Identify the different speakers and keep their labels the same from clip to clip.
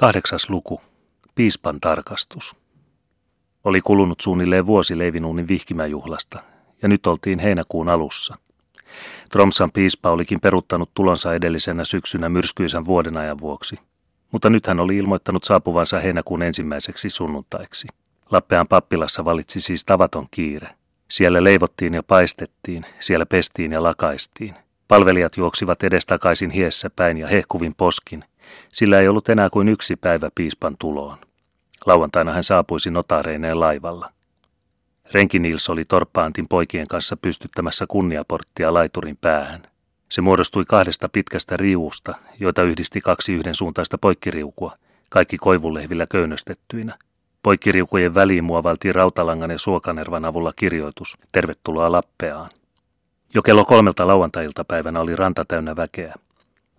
Speaker 1: Kahdeksas luku. Piispan tarkastus. Oli kulunut suunnilleen vuosi Leivinuunin vihkimäjuhlasta, ja nyt oltiin heinäkuun alussa. Tromsan piispa olikin peruttanut tulonsa edellisenä syksynä myrskyisen vuodenajan vuoksi, mutta nyt hän oli ilmoittanut saapuvansa heinäkuun ensimmäiseksi sunnuntaiksi. Lappean pappilassa valitsi siis tavaton kiire. Siellä leivottiin ja paistettiin, siellä pestiin ja lakaistiin. Palvelijat juoksivat edestakaisin hiessä päin ja hehkuvin poskin, sillä ei ollut enää kuin yksi päivä piispan tuloon. Lauantaina hän saapuisi notareineen laivalla. Renki Nils oli Torppaantin poikien kanssa pystyttämässä kunniaporttia laiturin päähän. Se muodostui kahdesta pitkästä riuusta, joita yhdisti kaksi yhdensuuntaista poikkiriukua, kaikki koivulehvillä köynnöstettyinä. Poikkiriukujen väliin muovaltiin rautalangan ja suokanervan avulla kirjoitus, tervetuloa Lappeaan. Jo kello kolmelta lauantai-iltapäivänä oli ranta täynnä väkeä.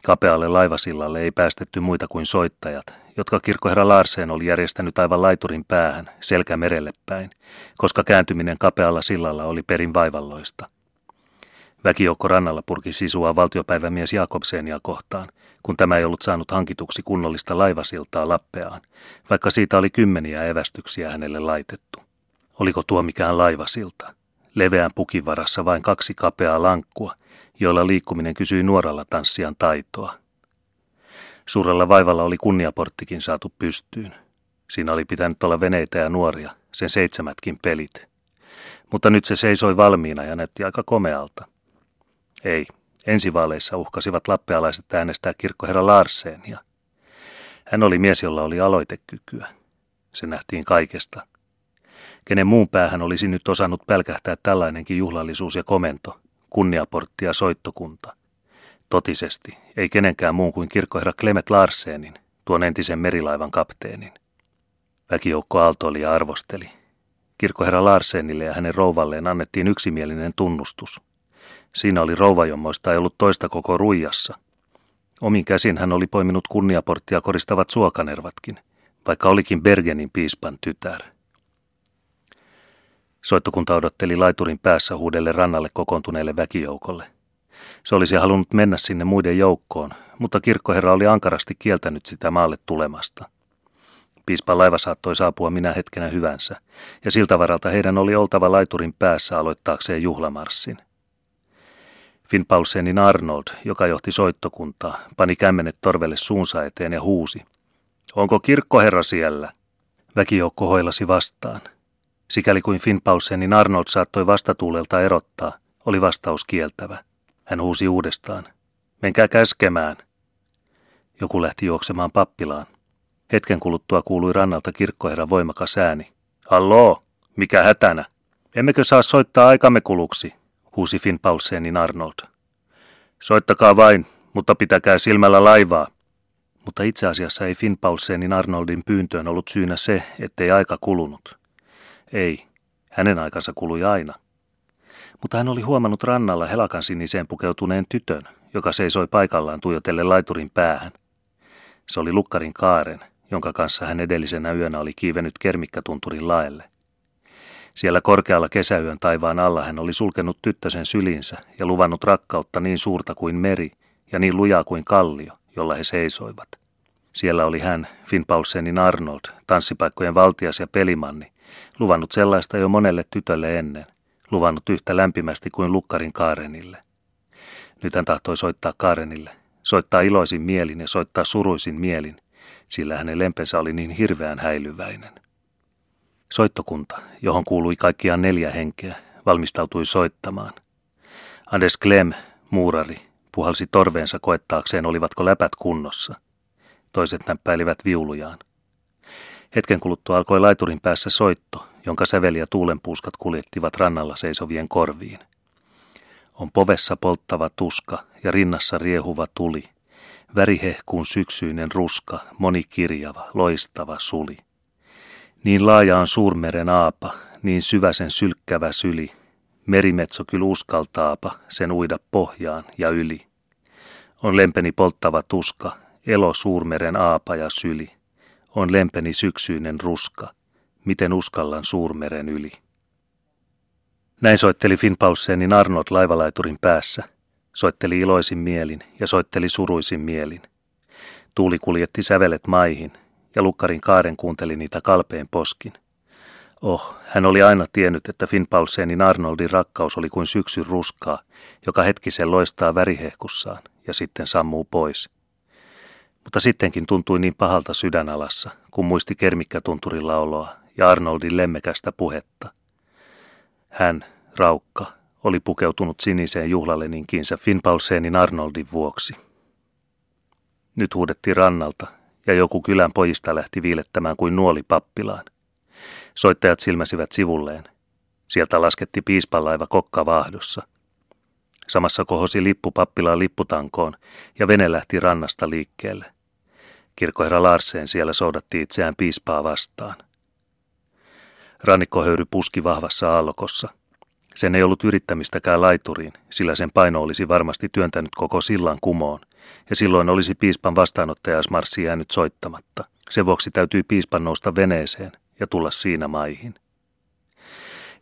Speaker 1: Kapealle laivasillalle ei päästetty muita kuin soittajat, jotka kirkkoherra Larsen oli järjestänyt aivan laiturin päähän, selkä merelle päin, koska kääntyminen kapealla sillalla oli perin vaivalloista. Väkijoukko rannalla purki sisua valtiopäivämies Jakobsenia kohtaan, kun tämä ei ollut saanut hankituksi kunnollista laivasiltaa Lappeaan, vaikka siitä oli kymmeniä evästyksiä hänelle laitettu. Oliko tuo mikään laivasilta? Leveän pukin varassa vain kaksi kapeaa lankkua, joilla liikkuminen kysyi nuoralla tanssijan taitoa. Suurella vaivalla oli kunniaporttikin saatu pystyyn. Siinä oli pitänyt olla veneitä ja nuoria, sen seitsemätkin pelit. Mutta nyt se seisoi valmiina ja näytti aika komealta. Ei, ensivaaleissa uhkasivat lappealaiset äänestää kirkkoherra Larsenia. Hän oli mies, jolla oli aloitekykyä. Se nähtiin kaikesta. Kenen muun päähän olisi nyt osannut pälkähtää tällainenkin juhlallisuus ja komento – kunniaportti ja soittokunta. Totisesti, ei kenenkään muun kuin kirkkoherra Klemet Larsenin, tuon entisen merilaivan kapteenin. Väkijoukko aaltoili ja arvosteli. Kirkkoherra Larsenille ja hänen rouvalleen annettiin yksimielinen tunnustus. Siinä oli rouvajommoista ei ollut toista koko ruijassa. Omin käsin hän oli poiminut kunniaporttia koristavat suokanervatkin, vaikka olikin Bergenin piispan tytär. Soittokunta odotteli laiturin päässä huudelle rannalle kokoontuneelle väkijoukolle. Se olisi halunnut mennä sinne muiden joukkoon, mutta kirkkoherra oli ankarasti kieltänyt sitä maalle tulemasta. Piispan laiva saattoi saapua minä hetkenä hyvänsä, ja siltä varalta heidän oli oltava laiturin päässä aloittaakseen juhlamarssin. Finn Paulsenin Arnold, joka johti soittokuntaa, pani kämmenet torvelle suunsa eteen ja huusi. Onko kirkkoherra siellä? Väkijoukko hoilasi vastaan – Sikäli kuin Finnpausenin Arnold saattoi vastatuulelta erottaa, oli vastaus kieltävä. Hän huusi uudestaan. Menkää käskemään. Joku lähti juoksemaan pappilaan. Hetken kuluttua kuului rannalta kirkkoherran voimakas ääni. Halloo, mikä hätänä? Emmekö saa soittaa aikamme kuluksi, huusi Finn Paulsenin Arnold. Soittakaa vain, mutta pitäkää silmällä laivaa. Mutta itse asiassa ei Finn Paulsenin Arnoldin pyyntöön ollut syynä se, ettei aika kulunut. Ei, hänen aikansa kului aina. Mutta hän oli huomannut rannalla helakan siniseen pukeutuneen tytön, joka seisoi paikallaan tuijotelle laiturin päähän. Se oli lukkarin kaaren, jonka kanssa hän edellisenä yönä oli kiivennyt kermikkatunturin laelle. Siellä korkealla kesäyön taivaan alla hän oli sulkenut tyttösen sylinsä ja luvannut rakkautta niin suurta kuin meri ja niin lujaa kuin kallio, jolla he seisoivat. Siellä oli hän, Finn Paulsenin Arnold, tanssipaikkojen valtias ja pelimanni, luvannut sellaista jo monelle tytölle ennen, luvannut yhtä lämpimästi kuin Lukkarin Kaarenille. Nyt hän tahtoi soittaa Kaarenille, soittaa iloisin mielin ja soittaa suruisin mielin, sillä hänen lempensä oli niin hirveän häilyväinen. Soittokunta, johon kuului kaikkiaan neljä henkeä, valmistautui soittamaan. Andes Klem, muurari, puhalsi torveensa koettaakseen, olivatko läpät kunnossa. Toiset näppäilivät viulujaan. Hetken kuluttua alkoi laiturin päässä soitto, jonka säveli ja tuulenpuuskat kuljettivat rannalla seisovien korviin. On povessa polttava tuska ja rinnassa riehuva tuli, värihehkuun syksyinen ruska, monikirjava, loistava suli. Niin laaja on suurmeren aapa, niin syvä sen sylkkävä syli, merimetso kyllä uskaltaapa sen uida pohjaan ja yli. On lempeni polttava tuska, elo suurmeren aapa ja syli – on lempeni syksyinen ruska, miten uskallan suurmeren yli. Näin soitteli Finn Paulsenin Arnold laivalaiturin päässä, soitteli iloisin mielin ja soitteli suruisin mielin. Tuuli kuljetti sävelet maihin, ja lukkarin kaaren kuunteli niitä kalpeen poskin. Oh, hän oli aina tiennyt, että Finn Paulsenin Arnoldin rakkaus oli kuin syksyn ruskaa, joka hetkisen loistaa värihehkussaan ja sitten sammuu pois. Mutta sittenkin tuntui niin pahalta sydänalassa, kun muisti kermikkätunturilla oloa ja Arnoldin lemmekästä puhetta. Hän, raukka, oli pukeutunut siniseen juhlaleninkiinsä Finn Paulsenin Arnoldin vuoksi. Nyt huudettiin rannalta, ja joku kylän pojista lähti viilettämään kuin nuoli pappilaan. Soittajat silmäsivät sivulleen. Sieltä lasketti piispalaiva kokka vaahdossa. Samassa kohosi lippu pappilaan lipputankoon, ja vene lähti rannasta liikkeelle. Kirkkoherra Larseen siellä soudatti itseään piispaa vastaan. Rannikkohöyry puski vahvassa aallokossa. Sen ei ollut yrittämistäkään laituriin, sillä sen paino olisi varmasti työntänyt koko sillan kumoon, ja silloin olisi piispan vastaanottajaismarssi jäänyt soittamatta. Sen vuoksi täytyi piispan nousta veneeseen ja tulla siinä maihin.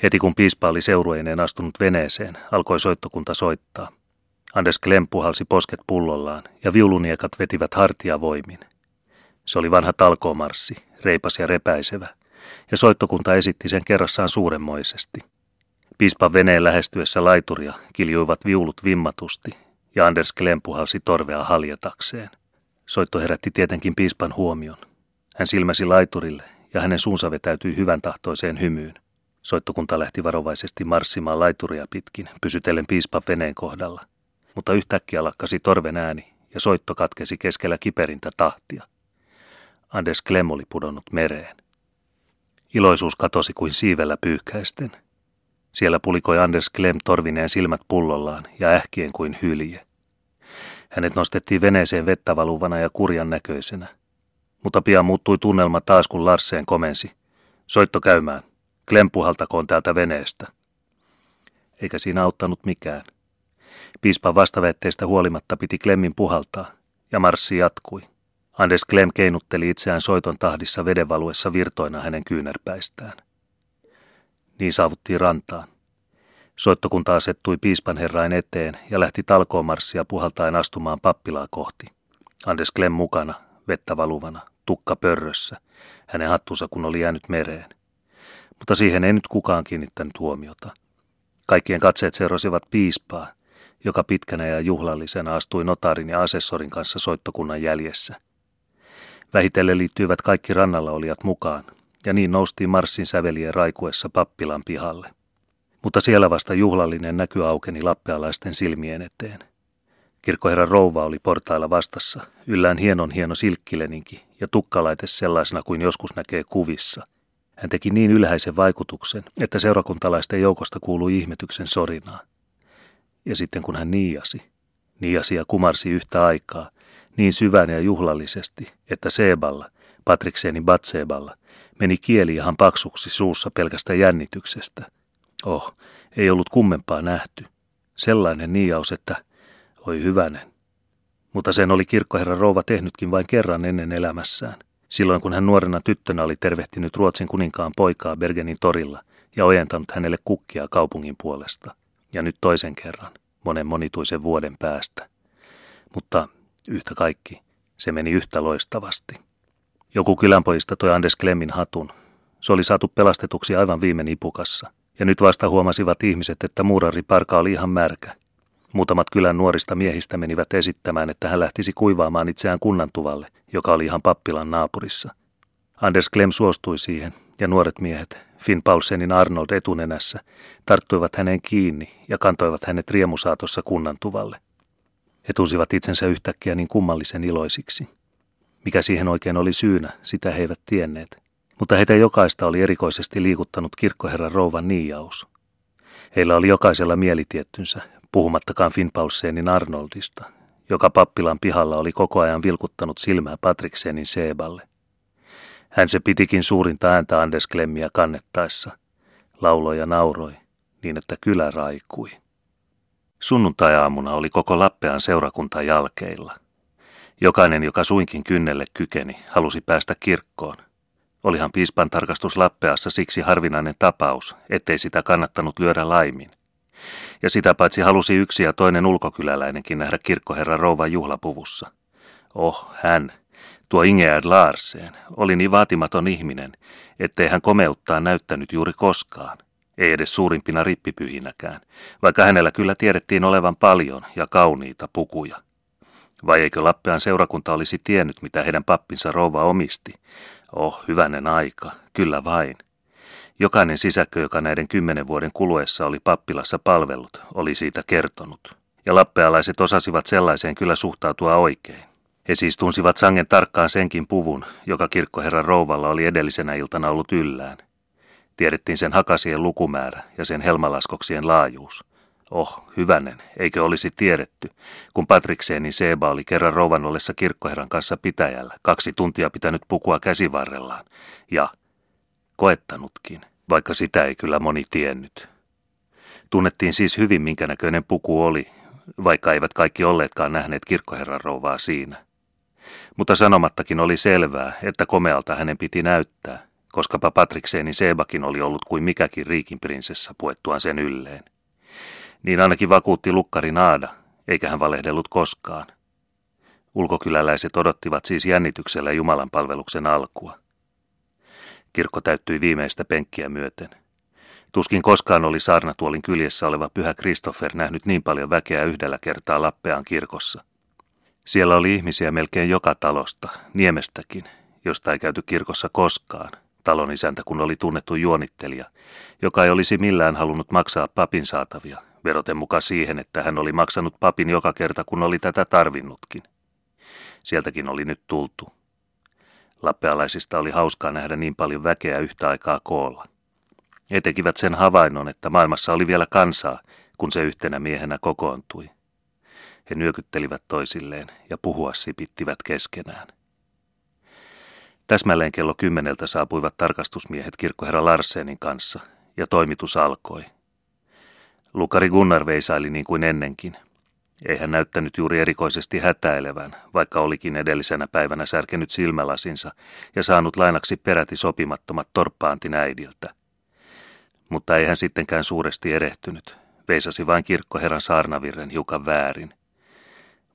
Speaker 1: Heti kun piispa oli seurueineen astunut veneeseen, alkoi soittokunta soittaa. Anders Klem puhalsi posket pullollaan ja viuluniekat vetivät hartia voimin. Se oli vanha talkoomarssi, reipas ja repäisevä, ja soittokunta esitti sen kerrassaan suuremmoisesti – Piispan veneen lähestyessä laituria kiljuivat viulut vimmatusti ja Anders Klem puhalsi torvea haljatakseen. Soitto herätti tietenkin piispan huomion. Hän silmäsi laiturille ja hänen suunsa vetäytyi hyvän tahtoiseen hymyyn. Soittokunta lähti varovaisesti marssimaan laituria pitkin, pysytellen piispan veneen kohdalla. Mutta yhtäkkiä lakkasi torven ääni ja soitto katkesi keskellä kiperintä tahtia. Anders Klem oli pudonnut mereen. Iloisuus katosi kuin siivellä pyyhkäisten – siellä pulikoi Anders Klem torvineen silmät pullollaan ja ähkien kuin hylje. Hänet nostettiin veneeseen vettä valuvana ja kurjan näköisenä. Mutta pian muuttui tunnelma taas, kun Larseen komensi. Soitto käymään. Klem puhaltakoon täältä veneestä. Eikä siinä auttanut mikään. Piispan vastavetteistä huolimatta piti Klemmin puhaltaa, ja marssi jatkui. Anders Klem keinutteli itseään soiton tahdissa vedenvaluessa virtoina hänen kyynärpäistään. Niin saavuttiin rantaan. Soittokunta asettui piispanherrain eteen ja lähti talkoomarssia puhaltaen astumaan pappilaa kohti. Andes Klem mukana, vettä valuvana, tukka pörrössä, hänen hattunsa kun oli jäänyt mereen. Mutta siihen ei nyt kukaan kiinnittänyt huomiota. Kaikkien katseet seurasivat piispaa, joka pitkänä ja juhlallisena astui notaarin ja asessorin kanssa soittokunnan jäljessä. Vähitellen liittyivät kaikki rannalla olijat mukaan, ja niin noustiin marssin sävelien raikuessa pappilan pihalle. Mutta siellä vasta juhlallinen näky aukeni lappealaisten silmien eteen. Kirkkoherran rouva oli portailla vastassa, yllään hienon hieno silkkileninki ja tukkalaite sellaisena kuin joskus näkee kuvissa. Hän teki niin ylhäisen vaikutuksen, että seurakuntalaisten joukosta kuului ihmetyksen sorinaa. Ja sitten kun hän niiasi, niiasi ja kumarsi yhtä aikaa, niin syvän ja juhlallisesti, että Seeballa, Patrikseeni Batseballa, meni kieli ihan paksuksi suussa pelkästä jännityksestä. Oh, ei ollut kummempaa nähty. Sellainen niiaus, että oi hyvänen. Mutta sen oli kirkkoherra rouva tehnytkin vain kerran ennen elämässään. Silloin kun hän nuorena tyttönä oli tervehtinyt Ruotsin kuninkaan poikaa Bergenin torilla ja ojentanut hänelle kukkia kaupungin puolesta. Ja nyt toisen kerran, monen monituisen vuoden päästä. Mutta yhtä kaikki, se meni yhtä loistavasti. Joku kylänpojista toi Andes Klemmin hatun. Se oli saatu pelastetuksi aivan viime nipukassa. Ja nyt vasta huomasivat ihmiset, että muurari parka oli ihan märkä. Muutamat kylän nuorista miehistä menivät esittämään, että hän lähtisi kuivaamaan itseään kunnantuvalle, joka oli ihan pappilan naapurissa. Anders Klem suostui siihen, ja nuoret miehet, Finn Paulsenin Arnold etunenässä, tarttuivat hänen kiinni ja kantoivat hänet riemusaatossa kunnantuvalle. He tunsivat itsensä yhtäkkiä niin kummallisen iloisiksi. Mikä siihen oikein oli syynä, sitä he eivät tienneet. Mutta heitä jokaista oli erikoisesti liikuttanut kirkkoherran rouvan niijaus. Heillä oli jokaisella mielitiettynsä, puhumattakaan Finpaulseenin Arnoldista, joka pappilan pihalla oli koko ajan vilkuttanut silmää Patriksenin Seeballe. Hän se pitikin suurinta ääntä Andes Klemmiä kannettaessa, lauloi ja nauroi, niin että kylä raikui. Sunnuntai-aamuna oli koko Lappean seurakunta jalkeilla – Jokainen, joka suinkin kynnelle kykeni, halusi päästä kirkkoon. Olihan piispan tarkastus Lappeassa siksi harvinainen tapaus, ettei sitä kannattanut lyödä laimin. Ja sitä paitsi halusi yksi ja toinen ulkokyläläinenkin nähdä kirkkoherra rouvan juhlapuvussa. Oh, hän, Tuo Ingeard Larsen oli niin vaatimaton ihminen, ettei hän komeuttaa näyttänyt juuri koskaan, ei edes suurimpina rippipyhinäkään, vaikka hänellä kyllä tiedettiin olevan paljon ja kauniita pukuja. Vai eikö Lappean seurakunta olisi tiennyt, mitä heidän pappinsa rouva omisti? Oh, hyvänen aika, kyllä vain. Jokainen sisäkkö, joka näiden kymmenen vuoden kuluessa oli pappilassa palvellut, oli siitä kertonut. Ja lappealaiset osasivat sellaiseen kyllä suhtautua oikein. He siis tunsivat sangen tarkkaan senkin puvun, joka kirkkoherran rouvalla oli edellisenä iltana ollut yllään. Tiedettiin sen hakasien lukumäärä ja sen helmalaskoksien laajuus. Oh, hyvänen, eikö olisi tiedetty, kun Patrikseenin Seba oli kerran rouvan ollessa kirkkoherran kanssa pitäjällä, kaksi tuntia pitänyt pukua käsivarrellaan, ja koettanutkin, vaikka sitä ei kyllä moni tiennyt. Tunnettiin siis hyvin, minkä näköinen puku oli, vaikka eivät kaikki olleetkaan nähneet kirkkoherran rouvaa siinä. Mutta sanomattakin oli selvää, että komealta hänen piti näyttää, koskapa Patrikseenin Sebakin oli ollut kuin mikäkin riikin prinsessa puettuaan sen ylleen. Niin ainakin vakuutti lukkari Naada, eikä hän valehdellut koskaan. Ulkokyläläiset odottivat siis jännityksellä Jumalan palveluksen alkua. Kirkko täyttyi viimeistä penkkiä myöten. Tuskin koskaan oli saarnatuolin kyljessä oleva pyhä Kristoffer nähnyt niin paljon väkeä yhdellä kertaa Lappeaan kirkossa. Siellä oli ihmisiä melkein joka talosta, niemestäkin, josta ei käyty kirkossa koskaan, talon isäntä kun oli tunnettu juonittelija, joka ei olisi millään halunnut maksaa papin saatavia, veroten mukaan siihen, että hän oli maksanut papin joka kerta, kun oli tätä tarvinnutkin. Sieltäkin oli nyt tultu. Lappealaisista oli hauskaa nähdä niin paljon väkeä yhtä aikaa koolla. He tekivät sen havainnon, että maailmassa oli vielä kansaa, kun se yhtenä miehenä kokoontui. He nyökyttelivät toisilleen ja puhua sipittivät keskenään. Täsmälleen kello kymmeneltä saapuivat tarkastusmiehet kirkkoherra Larsenin kanssa, ja toimitus alkoi. Lukari Gunnar veisaili niin kuin ennenkin. Ei hän näyttänyt juuri erikoisesti hätäilevän, vaikka olikin edellisenä päivänä särkenyt silmälasinsa ja saanut lainaksi peräti sopimattomat torppaantin äidiltä. Mutta ei hän sittenkään suuresti erehtynyt, veisasi vain kirkkoherran saarnavirren hiukan väärin.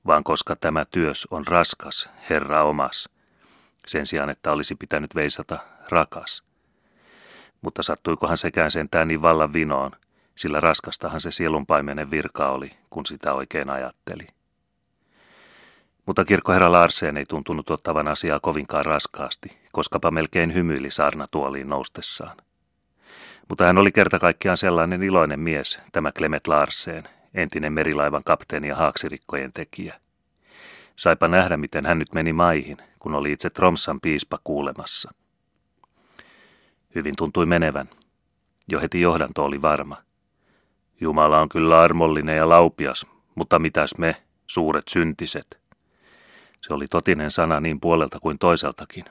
Speaker 1: Vaan koska tämä työs on raskas, herra omas, sen sijaan, että olisi pitänyt veisata rakas. Mutta sattuikohan sekään sentään niin vallan vinoon, sillä raskastahan se sielunpaimenen virka oli, kun sitä oikein ajatteli. Mutta kirkkoherra Larsen ei tuntunut ottavan asiaa kovinkaan raskaasti, koskapa melkein hymyili saarnatuoliin noustessaan. Mutta hän oli kerta kaikkiaan sellainen iloinen mies, tämä Clement Larsen, entinen merilaivan kapteeni ja haaksirikkojen tekijä. Saipa nähdä, miten hän nyt meni maihin, kun oli itse Tromsan piispa kuulemassa. Hyvin tuntui menevän. Jo heti johdanto oli varma. Jumala on kyllä armollinen ja laupias, mutta mitäs me, suuret syntiset? Se oli totinen sana niin puolelta kuin toiseltakin.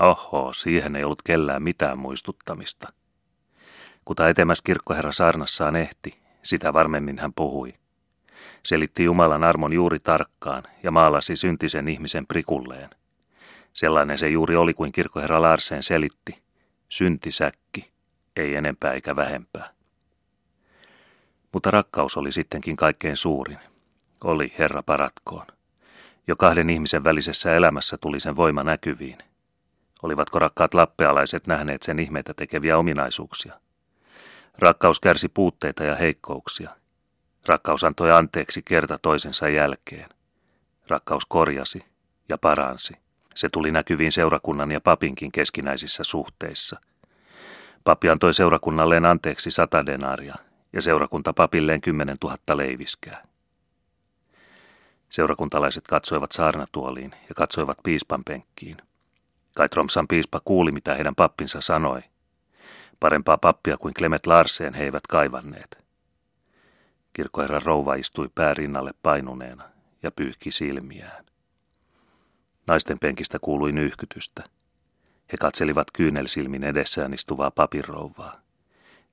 Speaker 1: Oho, siihen ei ollut kellään mitään muistuttamista. Kuta etemäs kirkkoherra saarnassaan ehti, sitä varmemmin hän puhui. Selitti Jumalan armon juuri tarkkaan ja maalasi syntisen ihmisen prikulleen. Sellainen se juuri oli kuin kirkkoherra Larsen selitti. Syntisäkki, ei enempää eikä vähempää. Mutta rakkaus oli sittenkin kaikkein suurin. Oli Herra paratkoon. Jo kahden ihmisen välisessä elämässä tuli sen voima näkyviin. Olivatko rakkaat lappealaiset nähneet sen ihmeitä tekeviä ominaisuuksia? Rakkaus kärsi puutteita ja heikkouksia. Rakkaus antoi anteeksi kerta toisensa jälkeen. Rakkaus korjasi ja paransi. Se tuli näkyviin seurakunnan ja papinkin keskinäisissä suhteissa. Papi antoi seurakunnalleen anteeksi sata denaria ja seurakunta papilleen kymmenen tuhatta leiviskää. Seurakuntalaiset katsoivat saarnatuoliin ja katsoivat piispan penkkiin. Kai Tromsan piispa kuuli, mitä heidän pappinsa sanoi. Parempaa pappia kuin Clement Larsen he eivät kaivanneet. Kirkkoherran rouva istui päärinnalle painuneena ja pyyhki silmiään. Naisten penkistä kuului nyyhkytystä. He katselivat kyynelsilmin edessään istuvaa papinrouvaa.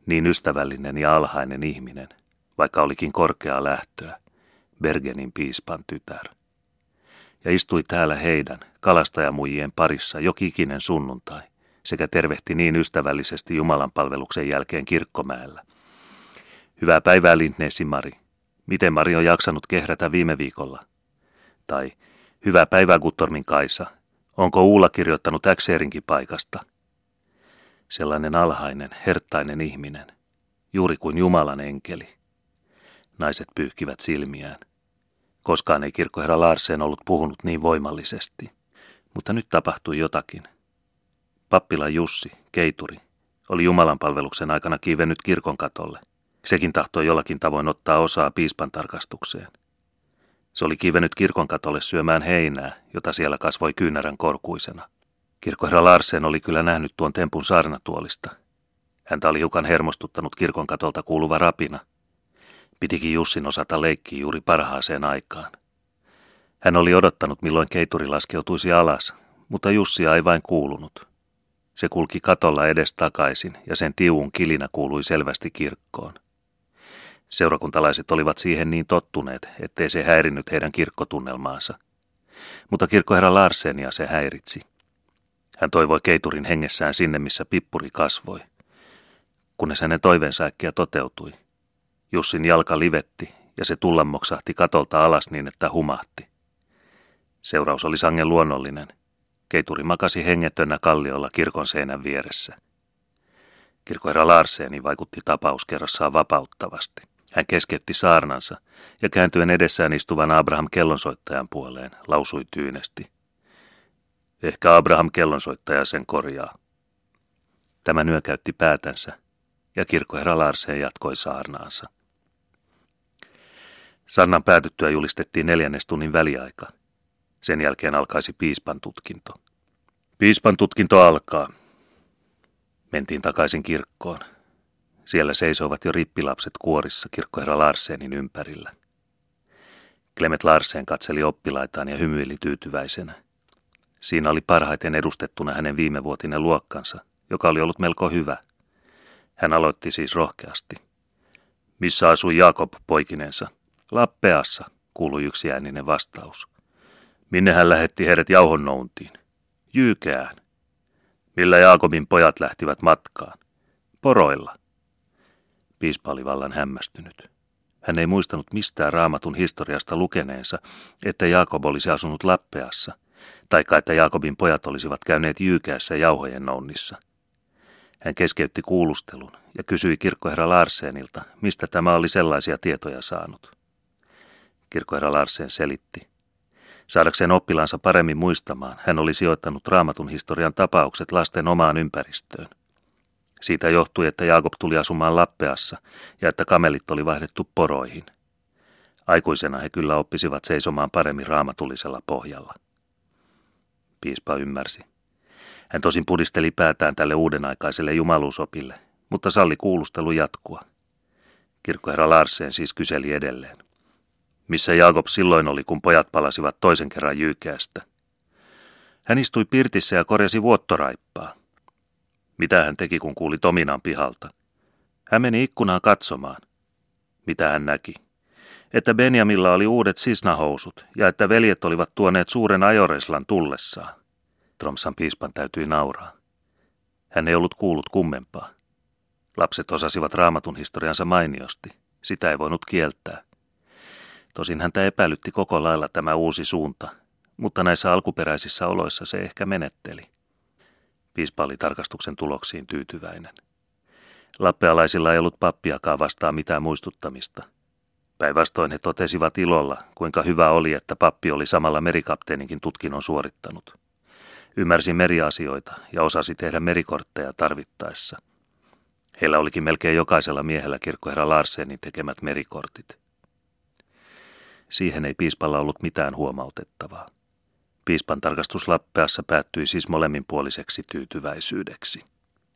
Speaker 1: Niin ystävällinen ja alhainen ihminen, vaikka olikin korkea lähtöä, Bergenin piispan tytär. Ja istui täällä heidän, kalastajamujien parissa jokikinen sunnuntai, sekä tervehti niin ystävällisesti Jumalan palveluksen jälkeen kirkkomäellä. Hyvää päivää, Lindnesi Mari. Miten Mari on jaksanut kehrätä viime viikolla? Tai Hyvää päivää, Guttormin Kaisa. Onko Uula kirjoittanut Äkserinkin paikasta? Sellainen alhainen, herttainen ihminen, juuri kuin Jumalan enkeli. Naiset pyyhkivät silmiään. Koskaan ei kirkkoherra Larsen ollut puhunut niin voimallisesti. Mutta nyt tapahtui jotakin. Pappila Jussi, keituri, oli Jumalan palveluksen aikana kiivennyt kirkon katolle. Sekin tahtoi jollakin tavoin ottaa osaa piispan tarkastukseen. Se oli kiivennyt kirkon katolle syömään heinää, jota siellä kasvoi kyynärän korkuisena. Kirkkoherra Larsen oli kyllä nähnyt tuon tempun saarnatuolista. Häntä oli hiukan hermostuttanut kirkon katolta kuuluva rapina. Pitikin Jussin osata leikkiä juuri parhaaseen aikaan. Hän oli odottanut, milloin keituri laskeutuisi alas, mutta Jussia ei vain kuulunut. Se kulki katolla edes takaisin ja sen tiuun kilinä kuului selvästi kirkkoon. Seurakuntalaiset olivat siihen niin tottuneet, ettei se häirinnyt heidän kirkkotunnelmaansa. Mutta kirkkoherra Larsenia se häiritsi. Hän toivoi keiturin hengessään sinne, missä pippuri kasvoi. Kunnes hänen toiveensa äkkiä toteutui. Jussin jalka livetti ja se tullamoksahti katolta alas niin, että humahti. Seuraus oli sangen luonnollinen. Keituri makasi hengettönä kalliolla kirkon seinän vieressä. Kirkoherra Larseni vaikutti tapauskerrassaan vapauttavasti. Hän keskeytti saarnansa ja kääntyen edessään istuvan Abraham kellonsoittajan puoleen lausui tyynesti. Ehkä Abraham kellonsoittaja sen korjaa. Tämä nyökäytti päätänsä ja kirkkoherra Larsen jatkoi saarnaansa. Sannan päätyttyä julistettiin neljännes tunnin väliaika. Sen jälkeen alkaisi piispan tutkinto. Piispan tutkinto alkaa. Mentiin takaisin kirkkoon. Siellä seisovat jo rippilapset kuorissa kirkkoherra Larsenin ympärillä. Klemet Larsen katseli oppilaitaan ja hymyili tyytyväisenä. Siinä oli parhaiten edustettuna hänen viimevuotinen luokkansa, joka oli ollut melko hyvä. Hän aloitti siis rohkeasti. Missä asui Jakob poikinensa? Lappeassa, kuului yksi ääninen vastaus. Minne hän lähetti heidät jauhonnountiin? Jyykään. Millä Jaakobin pojat lähtivät matkaan? Poroilla. Piispa oli vallan hämmästynyt. Hän ei muistanut mistään raamatun historiasta lukeneensa, että Jaakob olisi asunut Lappeassa, taikka että Jaakobin pojat olisivat käyneet Jyykeässä jauhojen nounissa. Hän keskeytti kuulustelun ja kysyi kirkkoherra Larsenilta, mistä tämä oli sellaisia tietoja saanut. Kirkkoherra Larsen selitti. Saadakseen oppilaansa paremmin muistamaan, hän oli sijoittanut raamatun historian tapaukset lasten omaan ympäristöön. Siitä johtui, että Jaakob tuli asumaan Lappeassa ja että kamelit oli vaihdettu poroihin. Aikuisena he kyllä oppisivat seisomaan paremmin raamatullisella pohjalla. Piispa ymmärsi. Hän tosin pudisteli päätään tälle uudenaikaiselle jumaluusopille, mutta salli kuulustelu jatkua. Kirkkoherra Larsen siis kyseli edelleen. Missä Jaakob silloin oli, kun pojat palasivat toisen kerran Jyykeästä? Hän istui pirtissä ja korjasi vuottoraippaa. Mitä hän teki, kun kuuli Tominan pihalta? Hän meni ikkunaan katsomaan. Mitä hän näki? Että Benjamilla oli uudet sisnahousut ja että veljet olivat tuoneet suuren ajoreslan tullessaan. Tromsan piispan täytyi nauraa. Hän ei ollut kuullut kummempaa. Lapset osasivat raamatun historiansa mainiosti. Sitä ei voinut kieltää. Tosin häntä epäilytti koko lailla tämä uusi suunta, mutta näissä alkuperäisissä oloissa se ehkä menetteli. Piispa oli tarkastuksen tuloksiin tyytyväinen. Lappealaisilla ei ollut pappiakaan vastaan mitään muistuttamista. Päinvastoin he totesivat ilolla, kuinka hyvä oli, että pappi oli samalla merikapteeninkin tutkinnon suorittanut. Ymmärsi meriasioita ja osasi tehdä merikortteja tarvittaessa. Heillä olikin melkein jokaisella miehellä kirkkoherra Larsenin tekemät merikortit. Siihen ei piispalla ollut mitään huomautettavaa. Piispan tarkastus Lappeassa päättyi siis molemminpuoliseksi tyytyväisyydeksi.